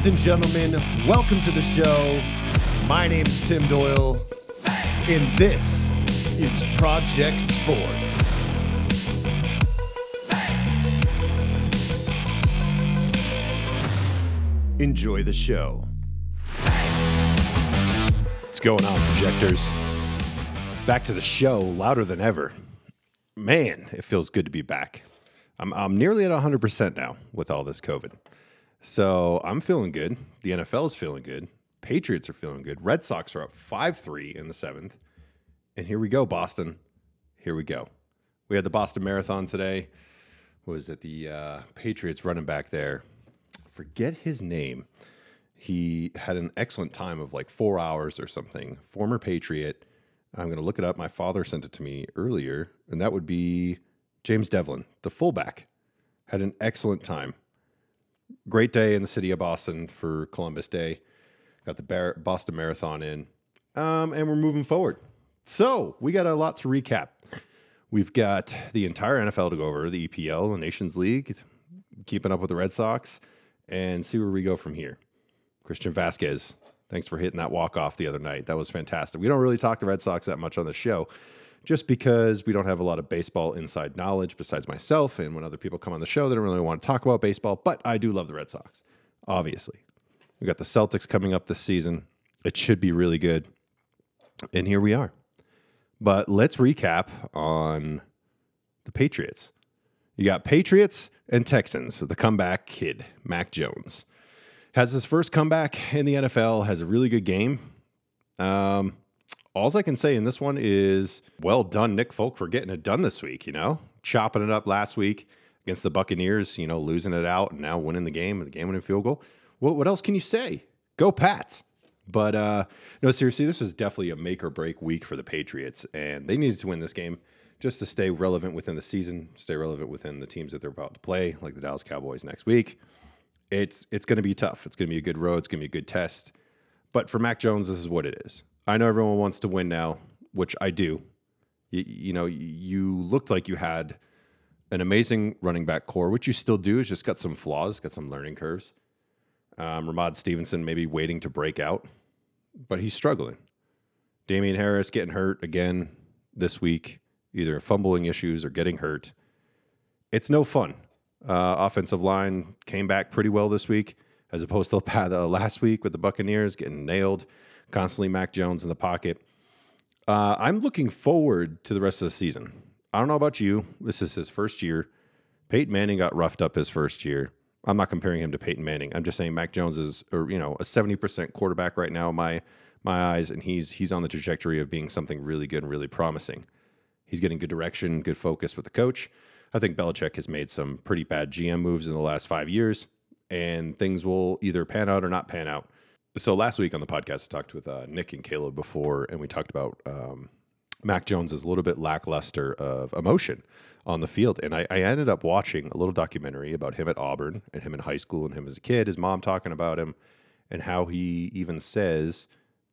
Ladies and gentlemen, welcome to the show. My name is Tim Doyle, and this is Project Sports. Enjoy the show. What's going on, projectors? Back to the show, louder than ever. Man, it feels good to be back. I'm, I'm nearly at 100% now with all this COVID. So I'm feeling good. The NFL is feeling good. Patriots are feeling good. Red Sox are up 5 3 in the seventh. And here we go, Boston. Here we go. We had the Boston Marathon today. Was it the uh, Patriots running back there? Forget his name. He had an excellent time of like four hours or something. Former Patriot. I'm going to look it up. My father sent it to me earlier, and that would be James Develin, the fullback. Had an excellent time. Great day in the city of Boston for Columbus Day. Got the Bar- Boston Marathon in, um, and we're moving forward. So we got a lot to recap. We've got the entire NFL to go over, the EPL, the Nations League, keeping up with the Red Sox, and see where we go from here. Christian Vasquez, thanks for hitting that walk off the other night. That was fantastic. We don't really talk the Red Sox that much on the show, just because we don't have a lot of baseball inside knowledge besides myself. And when other people come on the show, they don't really want to talk about baseball, but I do love the Red Sox, obviously. We got the Celtics coming up this season. It should be really good. And here we are. But let's recap on the Patriots. You got Patriots and Texans, the comeback kid, Mac Jones. Has his first comeback in the NFL, has a really good game. Um, all I can say in this one is well done, Nick Folk, for getting it done this week, you know, chopping it up last week against the Buccaneers, you know, losing it out and now winning the game, and the game winning field goal. What, what else can you say? Go Pats. But uh, no, seriously, this was definitely a make or break week for the Patriots, and they needed to win this game just to stay relevant within the season, stay relevant within the teams that they're about to play, like the Dallas Cowboys next week. It's it's going to be tough. It's going to be a good road. It's going to be a good test. But for Mac Jones, this is what it is. I know everyone wants to win now, which I do. You, you know, you looked like you had an amazing running back core, which you still do. It's just got some flaws, got some learning curves. Um, Ramad Stevenson maybe waiting to break out, but he's struggling. Damien Harris getting hurt again this week, either fumbling issues or getting hurt. It's no fun. Uh, offensive line came back pretty well this week, as opposed to last week with the Buccaneers getting nailed constantly Mac Jones in the pocket. Uh, I'm looking forward to the rest of the season. I don't know about you. This is his first year. Peyton Manning got roughed up his first year. I'm not comparing him to Peyton Manning. I'm just saying Mac Jones is, or you know, a 70% quarterback right now in my my eyes, and he's he's on the trajectory of being something really good and really promising. He's getting good direction, good focus with the coach. I think Belichick has made some pretty bad GM moves in the last five years, and things will either pan out or not pan out. So last week on the podcast, I talked with uh, Nick and Caleb before, and we talked about um, Mac a little bit lackluster of emotion on the field. And I, I, ended up watching a little documentary about him at Auburn and him in high school and him as a kid, his mom talking about him, and how he even says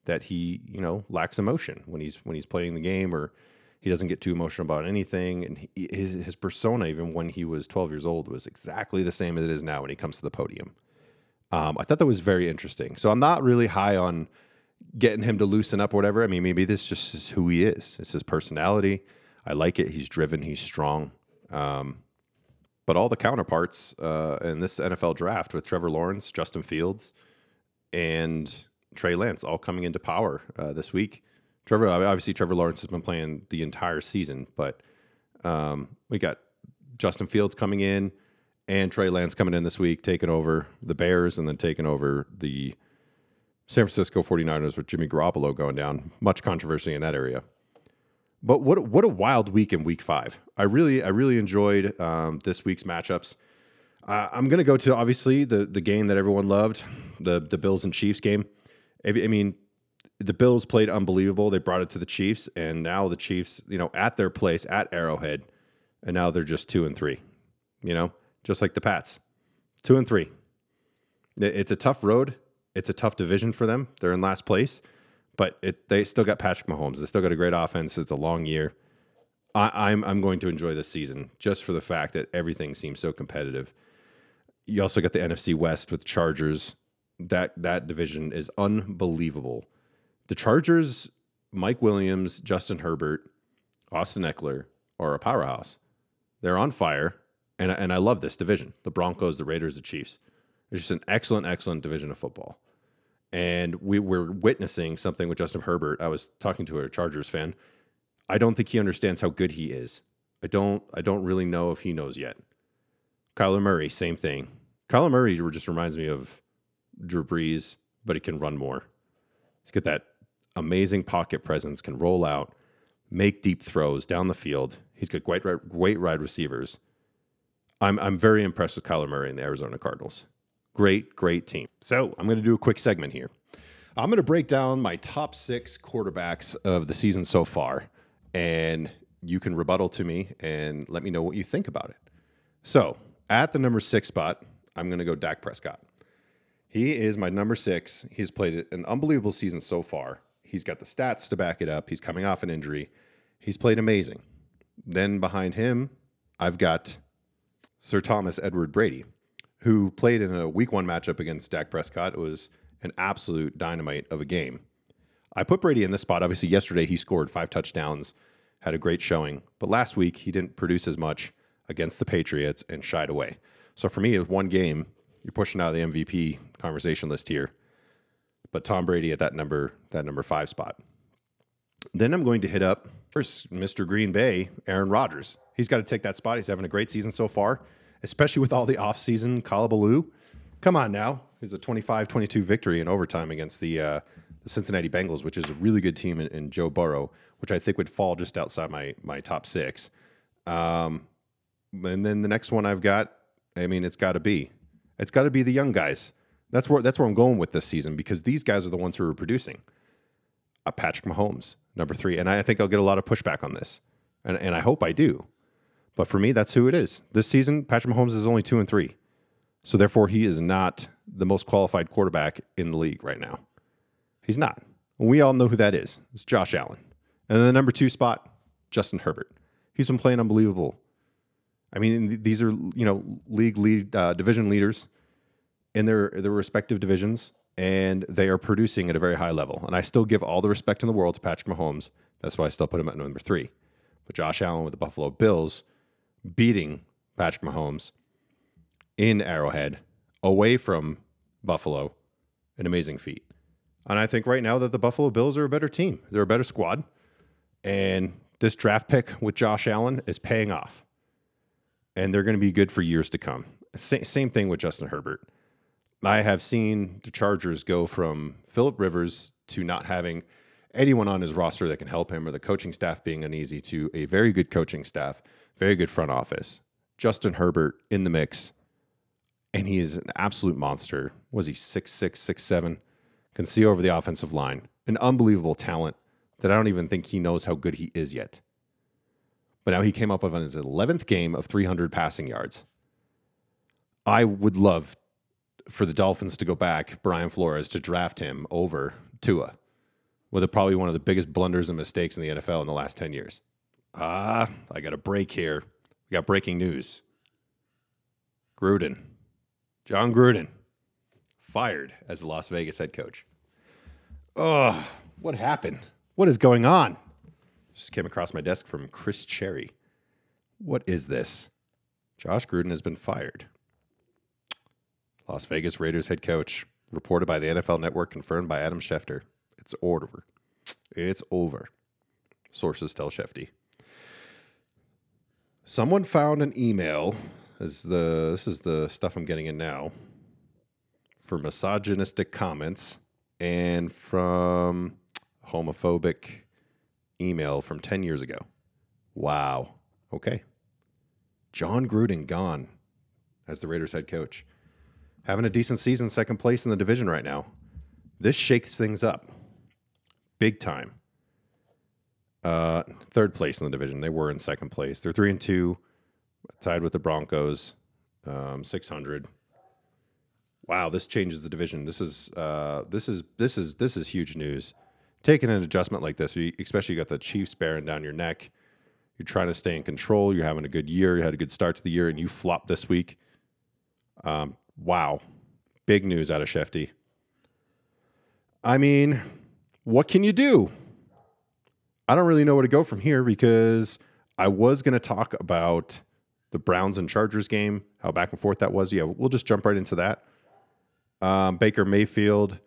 that he, you know, lacks emotion when he's when he's playing the game or he doesn't get too emotional about anything. And he, his his persona, even when he was 12 years old, was exactly the same as it is now when he comes to the podium. Um, I thought that was very interesting. So I'm not really high on getting him to loosen up or whatever. I mean, maybe this just is who he is. It's his personality. I like it. He's driven. He's strong. Um, but all the counterparts uh, in this NFL draft with Trevor Lawrence, Justin Fields, and Trey Lance all coming into power uh, this week. Trevor, obviously, Trevor Lawrence has been playing the entire season, but um, we got Justin Fields coming in and Trey Lance coming in this week, taking over the Bears and then taking over the San Francisco 49ers with Jimmy Garoppolo going down. Much controversy in that area. But what what a wild week in Week Five! I really I really enjoyed um, this week's matchups. Uh, I'm to go to obviously the the game that everyone loved, the the Bills and Chiefs game. I mean, the Bills played unbelievable. They brought it to the Chiefs, and now the Chiefs, you know, at their place at Arrowhead, and now they're just two and three. You know, just like the Pats. Two and three. It's a tough road. It's a tough division for them. They're in last place, but it, they still got Patrick Mahomes. They still got a great offense. It's a long year. I, I'm I'm going to enjoy this season just for the fact that everything seems so competitive. You also got the NFC West with Chargers that that division is unbelievable. The Chargers, Mike Williams, Justin Herbert, Austin Ekeler are a powerhouse. They're on fire, and and I love this division. The Broncos, the Raiders, the Chiefs. It's just an excellent, excellent division of football. And we were witnessing something with Justin Herbert. I was talking to a Chargers fan. I don't think he understands how good he is. I don't. I don't really know if he knows yet. Kyler Murray, same thing. Kyler Murray just reminds me of Drew Brees, but he can run more. He's got that amazing pocket presence, can roll out, make deep throws down the field. He's got great, great wide receivers. I'm, I'm very impressed with Kyler Murray and the Arizona Cardinals. Great, great team. So I'm going to do a quick segment here. I'm going to break down my top six quarterbacks of the season so far, and you can rebuttal to me and let me know what you think about it. So at the number six spot, I'm going to go Dak Prescott. He is my number six. He's played an unbelievable season so far. He's got the stats to back it up. He's coming off an injury. He's played amazing. Then behind him, I've got Sir Thomas Edward Brady, who played in a week one matchup against Dak Prescott. It was an absolute dynamite of a game. I put Brady in this spot. Obviously, yesterday he scored five touchdowns, had a great showing. But last week he didn't produce as much against the Patriots and shied away. So for me, it's one game. You're pushing out of the MVP conversation list here but Tom Brady at that number that number five spot. Then I'm going to hit up Mr. Green Bay, Aaron Rodgers. He's got to take that spot. He's having a great season so far, especially with all the offseason Kalabaloo. Come on now. He's a 25-22 victory in overtime against the uh, the Cincinnati Bengals, which is a really good team in, in, Joe Burrow, which I think would fall just outside my my top six. Um, and then the next one I've got, I mean, it's got to be, it's got to be the young guys. That's where that's where I'm going with this season because these guys are the ones who are producing. Patrick Mahomes, number three, and I think I'll get a lot of pushback on this, and and I hope I do. But for me, that's who it is. This season, Patrick Mahomes is only two and three, so therefore he is not the most qualified quarterback in the league right now. He's not. We all know who that is. It's Josh Allen, and then the number two spot, Justin Herbert. He's been playing unbelievable. I mean, these are you know league lead uh, division leaders in their their respective divisions, and they are producing at a very high level. And I still give all the respect in the world to Patrick Mahomes. That's why I still put him at number three. But Josh Allen with the Buffalo Bills beating Patrick Mahomes in Arrowhead away from Buffalo, an amazing feat. And I think right now that the Buffalo Bills are a better team. They're a better squad. And this draft pick with Josh Allen is paying off. And they're going to be good for years to come. Same thing with Justin Herbert. I have seen the Chargers go from Philip Rivers to not having anyone on his roster that can help him or the coaching staff being uneasy to a very good coaching staff, very good front office. Justin Herbert in the mix, and he is an absolute monster. Was he six six six seven? Can see over the offensive line. An unbelievable talent that I don't even think he knows how good he is yet. But now he came up with his 11th game of 300 passing yards. I would love for the Dolphins to go back, Brian Flores, to draft him over Tua, with probably one of the biggest blunders and mistakes in the NFL in the last 10 years. Ah, I got a break here. We got breaking news. Gruden, Jon Gruden, fired as the Las Vegas head coach. Oh, what happened? What is going on? Just came across my desk from Chris Cherry. What is this? Josh Gruden has been fired. Las Vegas Raiders head coach, reported by the NFL Network, confirmed by Adam Schefter. It's over. It's over. Sources tell Shefty. Someone found an email. Is the this is the stuff I'm getting in now for misogynistic comments and from homophobic email from 10 years ago. Wow. Okay. Jon Gruden gone as the Raiders head coach having a decent season, second place in the division right now. This shakes things up big time. Uh, third place in the division. They were in second place. They're three and two, tied with the Broncos, um, six hundred. Wow, this changes the division. This is uh, this is this is this is huge news. Taking an adjustment like this, especially you got the Chiefs bearing down your neck. You're trying to stay in control. You're having a good year. You had a good start to the year, and you flop this week. Um, wow, big news out of Shefty. I mean, what can you do? I don't really know where to go from here because I was going to talk about the Browns and Chargers game, how back and forth that was. Yeah, we'll just jump right into that. Um, Baker Mayfield,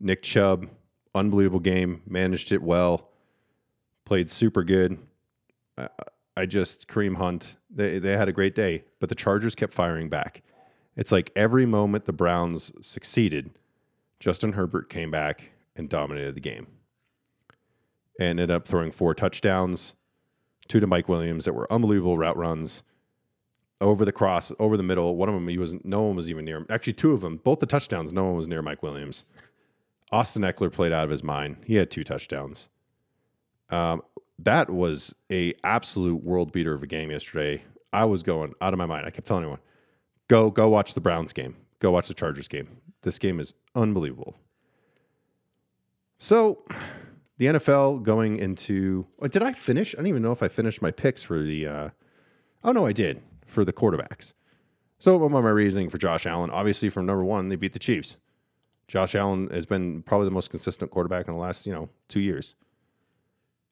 Nick Chubb, unbelievable game, managed it well, played super good. I, I just Kareem Hunt, they they had a great day, but the Chargers kept firing back. It's like every moment the Browns succeeded, Justin Herbert came back and dominated the game. And ended up throwing four touchdowns, two to Mike Williams that were unbelievable route runs over the cross, over the middle. One of them, he was no one was even near him. Actually, two of them, both the touchdowns, no one was near Mike Williams. Austin Ekeler played out of his mind. He had two touchdowns. Um, that was a absolute world beater of a game yesterday. I was going out of my mind. I kept telling everyone, go go watch the Browns game. Go watch the Chargers game. This game is unbelievable. So, the NFL going into. oh, Did I finish? I don't even know if I finished my picks for the. Uh, oh no, I did for the quarterbacks. So, what my reasoning for Josh Allen? Obviously, from number one, they beat the Chiefs. Josh Allen has been probably the most consistent quarterback in the last, you know, two years.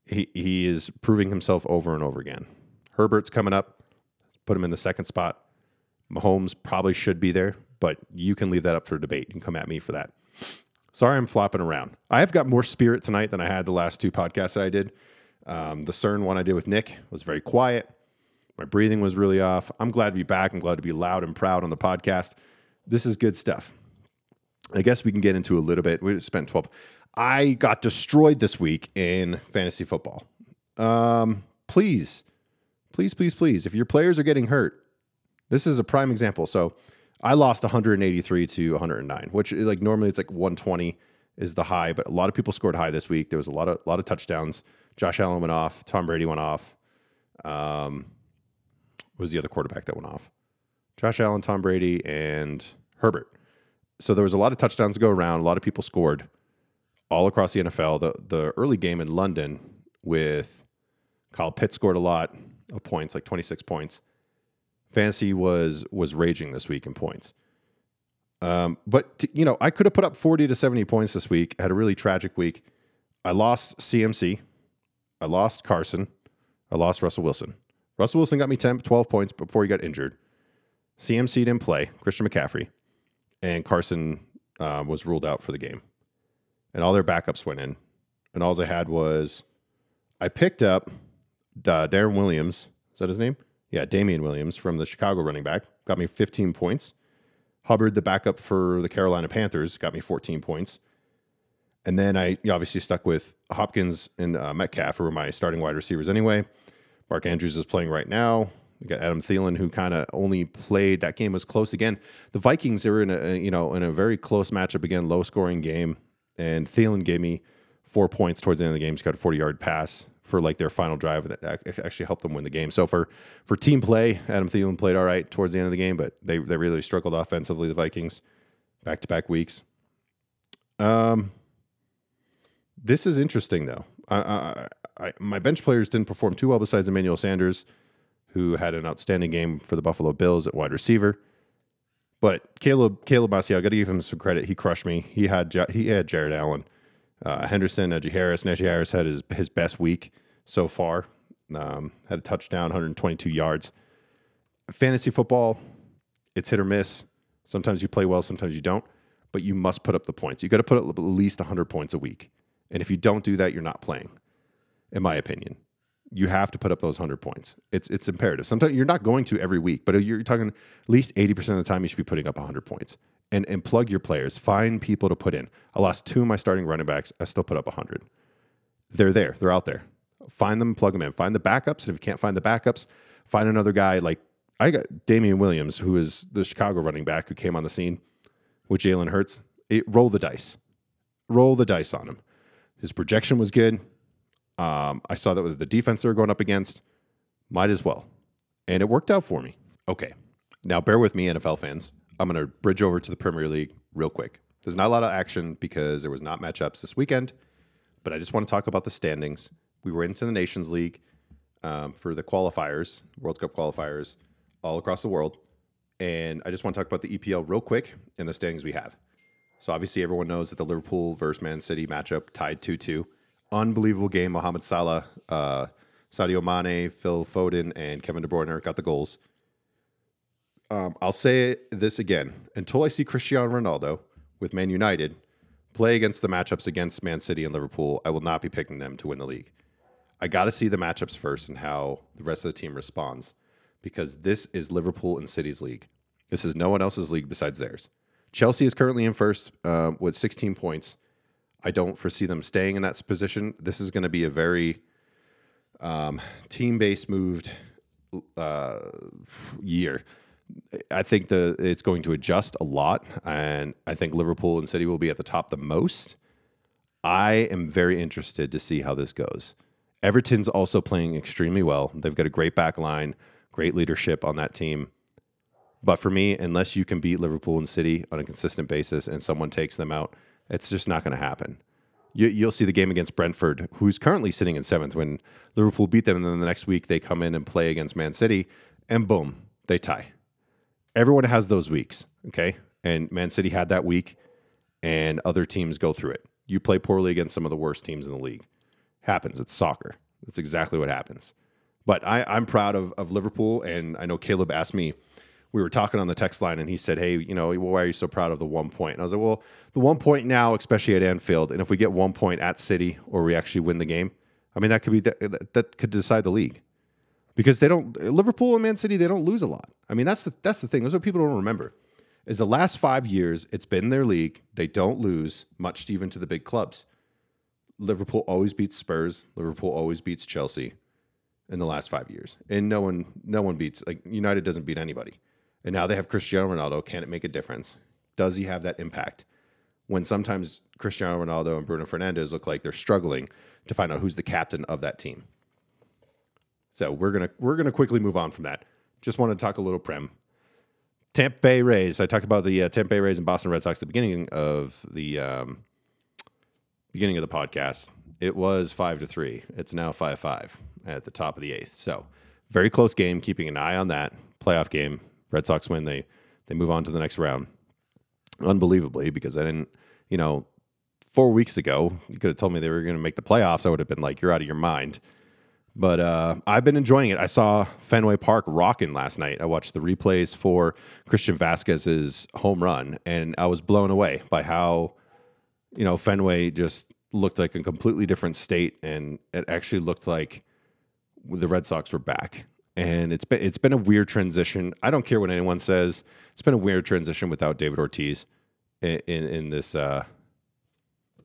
He he is proving himself over and over again. Herbert's coming up, put him in the second spot. Mahomes probably should be there, but you can leave that up for debate. You can come at me for that. Sorry, I'm flopping around. I have got more spirit tonight than I had the last two podcasts that I did. Um, the CERN one I did with Nick was very quiet. My breathing was really off. I'm glad to be back. I'm glad to be loud and proud on the podcast. This is good stuff. I guess we can get into a little bit. We spent 12. I got destroyed this week in fantasy football. Um, please, please, please, please, if your players are getting hurt, this is a prime example. So I lost 183 to 109, which like normally it's like 120 is the high, but a lot of people scored high this week. There was a lot of lot of touchdowns. Josh Allen went off. Tom Brady went off. Um, was the other quarterback that went off? Josh Allen, Tom Brady, and Herbert. So there was a lot of touchdowns to go around. A lot of people scored all across the NFL. The the early game in London with Kyle Pitts scored a lot of points, like 26 points. Fantasy was was raging this week in points. Um, but t- you know, I could have put up 40 to 70 points this week. I had a really tragic week. I lost CMC. I lost Carson. I lost Russell Wilson. Russell Wilson got me 10, 12 points before he got injured. CMC didn't play. Christian McCaffrey and Carson uh, was ruled out for the game. And all their backups went in. And all I had was I picked up uh, Darren Williams. Is that his name? Yeah, Damien Williams from the Chicago running back. Got me 15 points. Hubbard, the backup for the Carolina Panthers, got me 14 points. And then I obviously stuck with Hopkins and uh, Metcalf, who were my starting wide receivers anyway. Mark Andrews is playing right now. We got Adam Thielen, who kind of only played. That game was close again. The Vikings are in a you know in a very close matchup again, low scoring game, and Thielen gave me four points towards the end of the game. He's got a forty yard pass for like their final drive that actually helped them win the game. So for for team play, Adam Thielen played all right towards the end of the game, but they they really struggled offensively. The Vikings, back to back weeks. Um, this is interesting though. I, I, I, my bench players didn't perform too well besides Emmanuel Sanders who had an outstanding game for the Buffalo Bills at wide receiver. But Caleb Caleb Massey, I got to give him some credit. He crushed me. He had he had Jared Allen, uh, Henderson, Najee Harris. Najee Harris had his his best week so far. Um, had a touchdown, 122 yards. Fantasy football, it's hit or miss. Sometimes you play well, sometimes you don't. But you must put up the points. You got to put up at least 100 points a week. And if you don't do that, you're not playing, in my opinion you have to put up those 100 points. It's it's imperative. Sometimes you're not going to every week, but you're talking at least 80% of the time you should be putting up 100 points. And and plug your players. Find people to put in. I lost two of my starting running backs. I still put up 100. They're there. They're out there. Find them, plug them in. Find the backups. And if you can't find the backups, find another guy like I got Damien Williams, who is the Chicago running back who came on the scene with Jalen Hurts. It, roll the dice. Roll the dice on him. His projection was good. Um, I saw that with the defense they're going up against. Might as well. And it worked out for me. Okay. Now, bear with me, NFL fans. I'm going to bridge over to the Premier League real quick. There's not a lot of action because there was not matchups this weekend, but I just want to talk about the standings. We were into the Nations League um, for the qualifiers, World Cup qualifiers, all across the world. And I just want to talk about the EPL real quick and the standings we have. So obviously everyone knows that the Liverpool versus Man City matchup tied 2-2. Unbelievable game. Mohamed Salah, uh, Sadio Mane, Phil Foden, and Kevin De Bruyne got the goals. Um, I'll say this again. Until I see Cristiano Ronaldo with Man United play against the matchups against Man City and Liverpool, I will not be picking them to win the league. I got to see the matchups first and how the rest of the team responds because this is Liverpool and City's league. This is no one else's league besides theirs. Chelsea is currently in first uh, with 16 points. I don't foresee them staying in that position. This is going to be a very um, team based moved uh, year. I think the it's going to adjust a lot, and I think Liverpool and City will be at the top the most. I am very interested to see how this goes. Everton's also playing extremely well. They've got a great back line, great leadership on that team. But for me, unless you can beat Liverpool and City on a consistent basis and someone takes them out, it's just not going to happen. You, will see the game against Brentford, who's currently sitting in seventh, when Liverpool beat them, and then the next week they come in and play against Man City, and boom, they tie. Everyone has those weeks, okay? And Man City had that week, and other teams go through it. You play poorly against some of the worst teams in the league. Happens. It's soccer. That's exactly what happens. But I, I'm proud of, of Liverpool, and I know Caleb asked me – we were talking on the text line and he said, Hey, you know, why are you so proud of the one point? And I was like, Well, the one point now, especially at Anfield, and if we get one point at City or we actually win the game, I mean, that could be that, that could decide the league because they don't Liverpool and Man City they don't lose a lot. I mean, that's the that's the thing. That's what people don't remember. Is the last five years it's been their league. They don't lose much even to the big clubs. Liverpool always beats Spurs. Liverpool always beats Chelsea in the last five years, and no one no one beats like United doesn't beat anybody. And now they have Cristiano Ronaldo. Can it make a difference? Does he have that impact? When sometimes Cristiano Ronaldo and Bruno Fernandes look like they're struggling to find out who's the captain of that team. So we're gonna we're gonna quickly move on from that. Just want to talk a little prem. Tampa Bay Rays. I talked about the uh, Tampa Bay Rays and Boston Red Sox at the beginning of the um, beginning of the podcast. It was five to three. It's now five five at the top of the eighth. So very close game. Keeping an eye on that playoff game Red Sox win, they they move on to the next round. Unbelievably, because I didn't, you know, four weeks ago, you could have told me they were going to make the playoffs. I would have been like, you're out of your mind. But uh, I've been enjoying it. I saw Fenway Park rocking last night. I watched the replays for Christian Vasquez's home run, and I was blown away by how, you know, Fenway just looked like a completely different state, and it actually looked like the Red Sox were back and it's been it's been a weird transition. I don't care what anyone says. It's been a weird transition without David Ortiz in in, in this uh,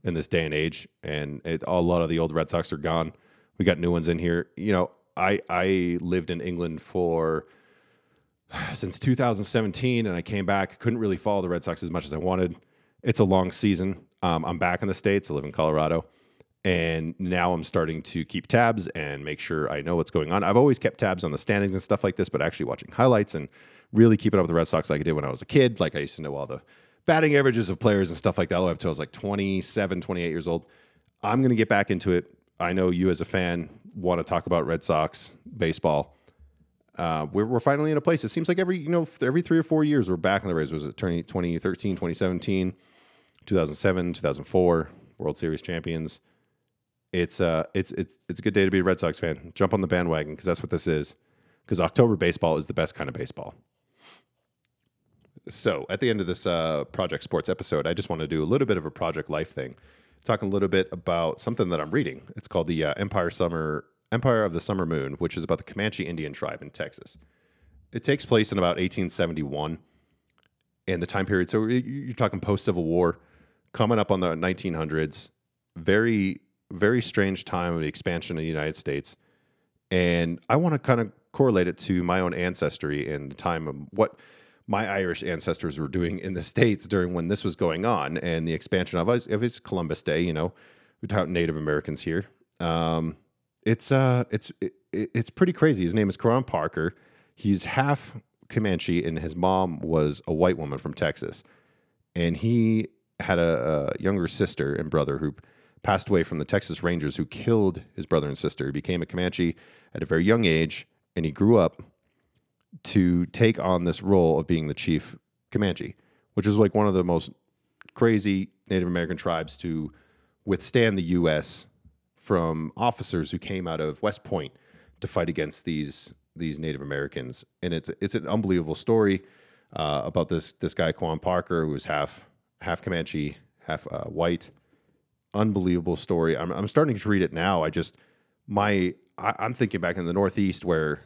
in this day and age, and it, a lot of the old Red Sox are gone. We got new ones in here. You know, I I lived in England for since 2017, and I came back. Couldn't really follow the Red Sox as much as I wanted. It's a long season. Um, I'm back in the states. I live in Colorado and now I'm starting to keep tabs and make sure I know what's going on. I've always kept tabs on the standings and stuff like this, but actually watching highlights and really keeping up with the Red Sox like I did when I was a kid. Like I used to know all the batting averages of players and stuff like that all the way up until I was like 27, 28 years old. I'm going to get back into it. I know you as a fan want to talk about Red Sox baseball. Uh, we're, we're finally in a place. It seems like every, you know, every three or four years we're back in the race. Was it 2013, 2017, 2007, 2004, World Series champions? it's uh it's it's it's a good day to be a Red Sox fan. Jump on the bandwagon because that's what this is. Because October baseball is the best kind of baseball. So at the end of this uh, Project Sports episode, I just want to do a little bit of a Project Life thing, talk a little bit about something that I'm reading. It's called the uh, Empire Summer Empire of the Summer Moon, which is about the Comanche Indian tribe in Texas. It takes place in about 1871, and the time period. So you're talking post Civil War, coming up on the 1900s. Very very strange time of the expansion of the United States. And I want to kind of correlate it to my own ancestry and the time of what my Irish ancestors were doing in the States during when this was going on and the expansion of, of his Columbus Day, you know, without Native Americans here. Um, it's uh, it's it, it's pretty crazy. His name is Coron Parker. He's half Comanche, and his mom was a white woman from Texas. And he had a, a younger sister and brother who passed away from the Texas Rangers who killed his brother and sister. He became a Comanche at a very young age, and he grew up to take on this role of being the chief Comanche, which is like one of the most crazy Native American tribes to withstand the U.S. from officers who came out of West Point to fight against these these Native Americans, and it's it's an unbelievable story uh, about this this guy Quanah Parker who was half half Comanche, half uh, white. Unbelievable story. I'm I'm starting to read it now. I just my I, I'm thinking back in the Northeast where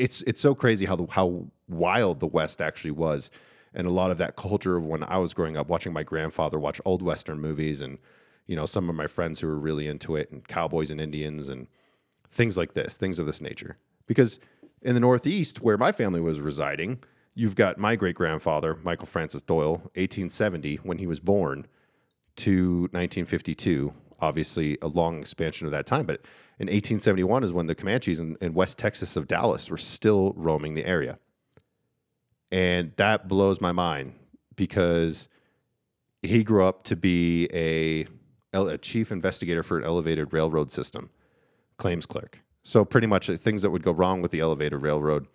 it's it's so crazy how the, how wild the West actually was, and a lot of that culture of when I was growing up, watching my grandfather watch old Western movies, and you know some of my friends who were really into it, and cowboys and Indians and things like this, things of this nature. Because in the Northeast, where my family was residing, you've got my great grandfather, Michael Francis Doyle, 1870, when he was born, to 1952. Obviously, a long expansion of that time. But in 1871 is when the Comanches in, in West Texas of Dallas were still roaming the area. And that blows my mind because he grew up to be a, a chief investigator for an elevated railroad system, claims clerk. So pretty much uh, things that would go wrong with the elevated railroad,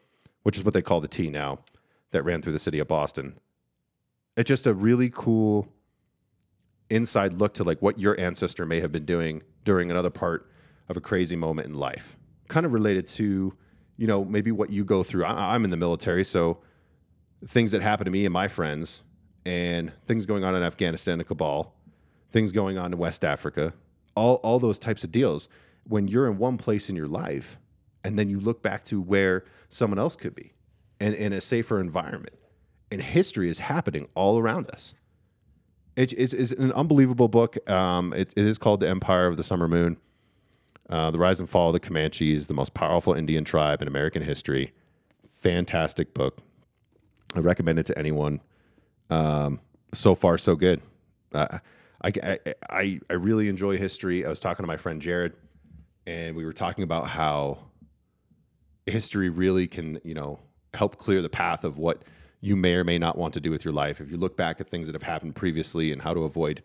which is what they call the T now, that ran through the city of Boston. It's just a really cool inside look to like what your ancestor may have been doing during another part of a crazy moment in life. Kind of related to, you know, maybe what you go through. I, I'm in the military, so things that happen to me and my friends, and things going on in Afghanistan and Kabul, things going on in West Africa, all all those types of deals. When you're in one place in your life, and then you look back to where someone else could be, and in a safer environment, and history is happening all around us. It is it's an unbelievable book. Um, it, it is called The Empire of the Summer Moon. Uh, the Rise and Fall of the Comanches, the most powerful Indian tribe in American history. Fantastic book. I recommend it to anyone. Um, so far, so good. Uh, I, I, I, I really enjoy history. I was talking to my friend Jared, and we were talking about how history really can, you know, help clear the path of what you may or may not want to do with your life. If you look back at things that have happened previously and how to avoid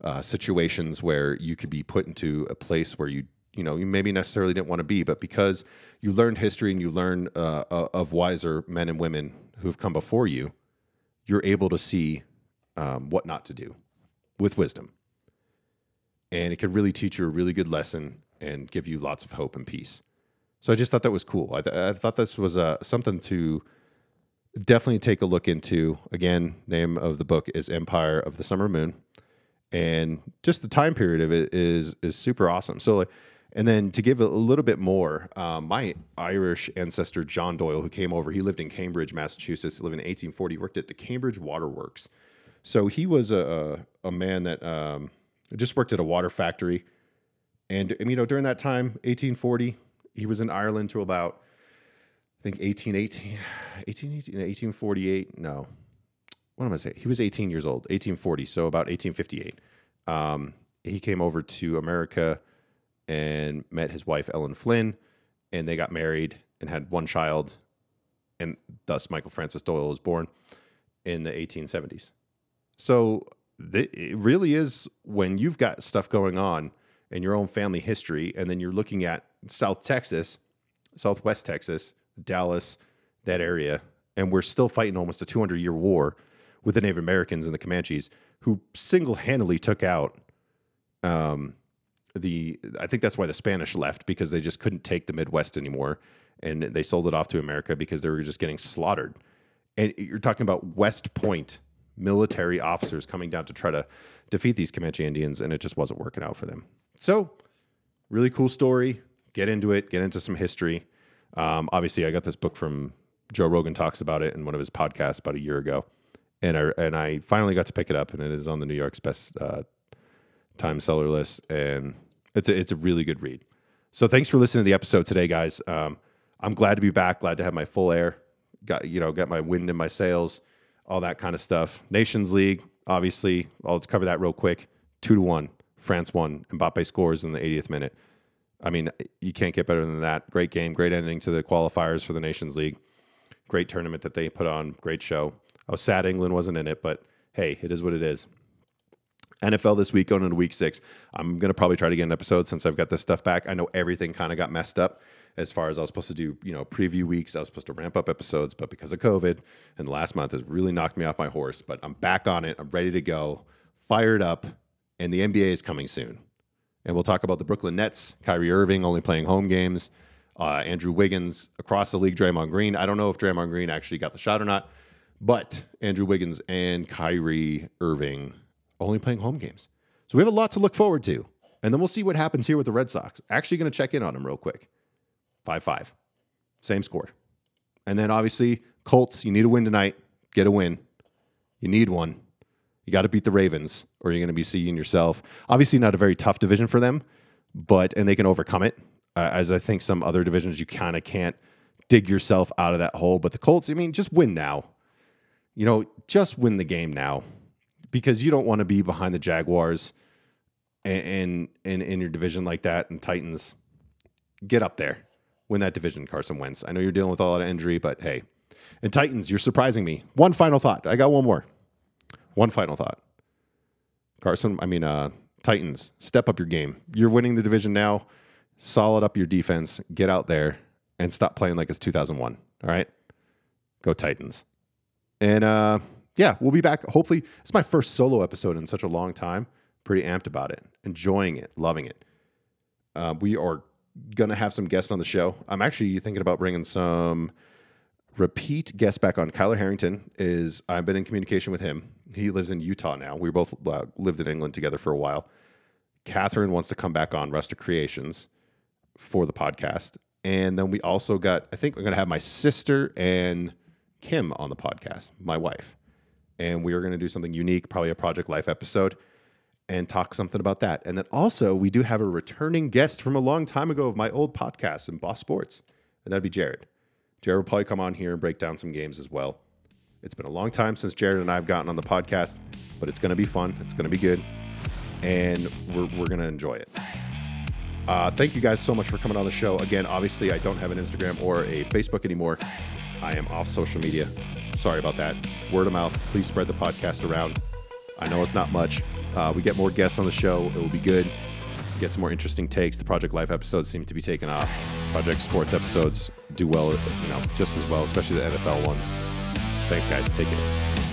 uh, situations where you could be put into a place where you you know you maybe necessarily didn't want to be, but because you learned history and you learn uh, of wiser men and women who have come before you, you're able to see um, what not to do with wisdom, and it can really teach you a really good lesson and give you lots of hope and peace. So I just thought that was cool. I, th- I thought this was uh, something to definitely take a look into. Again, name of the book is Empire of the Summer Moon, and just the time period of it is is super awesome. So like. And then to give a little bit more, um, my Irish ancestor John Doyle, who came over, he lived in Cambridge, Massachusetts, lived in 1840, worked at the Cambridge Waterworks. So he was a, a, a man that um, just worked at a water factory. And, and, you know, during that time, 1840, he was in Ireland to about I think 1818, 1818, 1848. No, what am I saying? He was 18 years old, 1840, so about 1858. Um, he came over to America and met his wife Ellen Flynn, and they got married and had one child, and thus Michael Francis Doyle was born in the 1870s. So th- it really is when you've got stuff going on in your own family history, and then you're looking at South Texas, Southwest Texas, Dallas, that area, and we're still fighting almost a 200 year war with the Native Americans and the Comanches, who single handedly took out um, the. I think that's why the Spanish left because they just couldn't take the Midwest anymore, and they sold it off to America because they were just getting slaughtered. And you're talking about West Point military officers coming down to try to defeat these Comanche Indians, and it just wasn't working out for them. So, really cool story. Get into it. Get into some history. Um, obviously, I got this book from Joe Rogan talks about it in one of his podcasts about a year ago, and I and I finally got to pick it up, and it is on the New York's best uh, time seller list, and it's a, it's a really good read. So thanks for listening to the episode today, guys. Um, I'm glad to be back. Glad to have my full air. Got you know got my wind in my sails, all that kind of stuff. Nations League, obviously. I'll cover that real quick. Two to one. France won. Mbappe scores in the 80th minute. I mean, you can't get better than that. Great game, great ending to the qualifiers for the Nations League. Great tournament that they put on. Great show. I was sad England wasn't in it, but hey, it is what it is. NFL this week going into week six. I'm going to probably try to get an episode since I've got this stuff back. I know everything kind of got messed up as far as I was supposed to do, you know, preview weeks. I was supposed to ramp up episodes, but because of COVID and last month has really knocked me off my horse. But I'm back on it. I'm ready to go, fired up, and the NBA is coming soon. And we'll talk about the Brooklyn Nets, Kyrie Irving only playing home games, uh, Andrew Wiggins across the league, Draymond Green. I don't know if Draymond Green actually got the shot or not, but Andrew Wiggins and Kyrie Irving only playing home games. So we have a lot to look forward to. And then we'll see what happens here with the Red Sox. Actually, going to check in on them real quick. 5 5. Same score. And then obviously, Colts, you need a win tonight. Get a win. You need one. You got to beat the Ravens, or you're going to be seeing yourself. Obviously, not a very tough division for them, but, and they can overcome it. Uh, as I think some other divisions, you kind of can't dig yourself out of that hole. But the Colts, I mean, just win now. You know, just win the game now because you don't want to be behind the Jaguars and in in your division like that and Titans. Get up there, win that division, Carson Wentz. I know you're dealing with a lot of injury, but hey, and Titans, you're surprising me. One final thought. I got one more. One final thought. Carson, I mean, uh, Titans, step up your game. You're winning the division now. Solid up your defense. Get out there and stop playing like it's 2001. All right, go Titans. And uh, yeah, we'll be back. Hopefully, it's my first solo episode in such a long time. Pretty amped about it, enjoying it, loving it. Uh, we are gonna have some guests on the show. I'm actually thinking about bringing some repeat guests back on. Kyler Harrington is. I've been in communication with him. He lives in Utah now. We both uh, lived in England together for a while. Catherine wants to come back on Rustic Creations for the podcast, and then we also got. I think we're gonna have my sister and Kim on the podcast, my wife and we are going to do something unique, probably a Project Life episode, and talk something about that. And then also, we do have a returning guest from a long time ago of my old podcast in Boss Sports, and that'd be Jared. Jared will probably come on here and break down some games as well. It's been a long time since Jared and I have gotten on the podcast, but it's going to be fun. It's going to be good, and we're, we're going to enjoy it. Uh, thank you guys so much for coming on the show. Again, obviously, I don't have an Instagram or a Facebook anymore. I am off social media. Sorry about that. Word of mouth. Please spread the podcast around. I know it's not much. Uh, we get more guests on the show. It will be good. Get some more interesting takes. The Project Life episodes seem to be taking off. Project Sports episodes do well, you know, just as well, especially the NFL ones. Thanks, guys. Take care.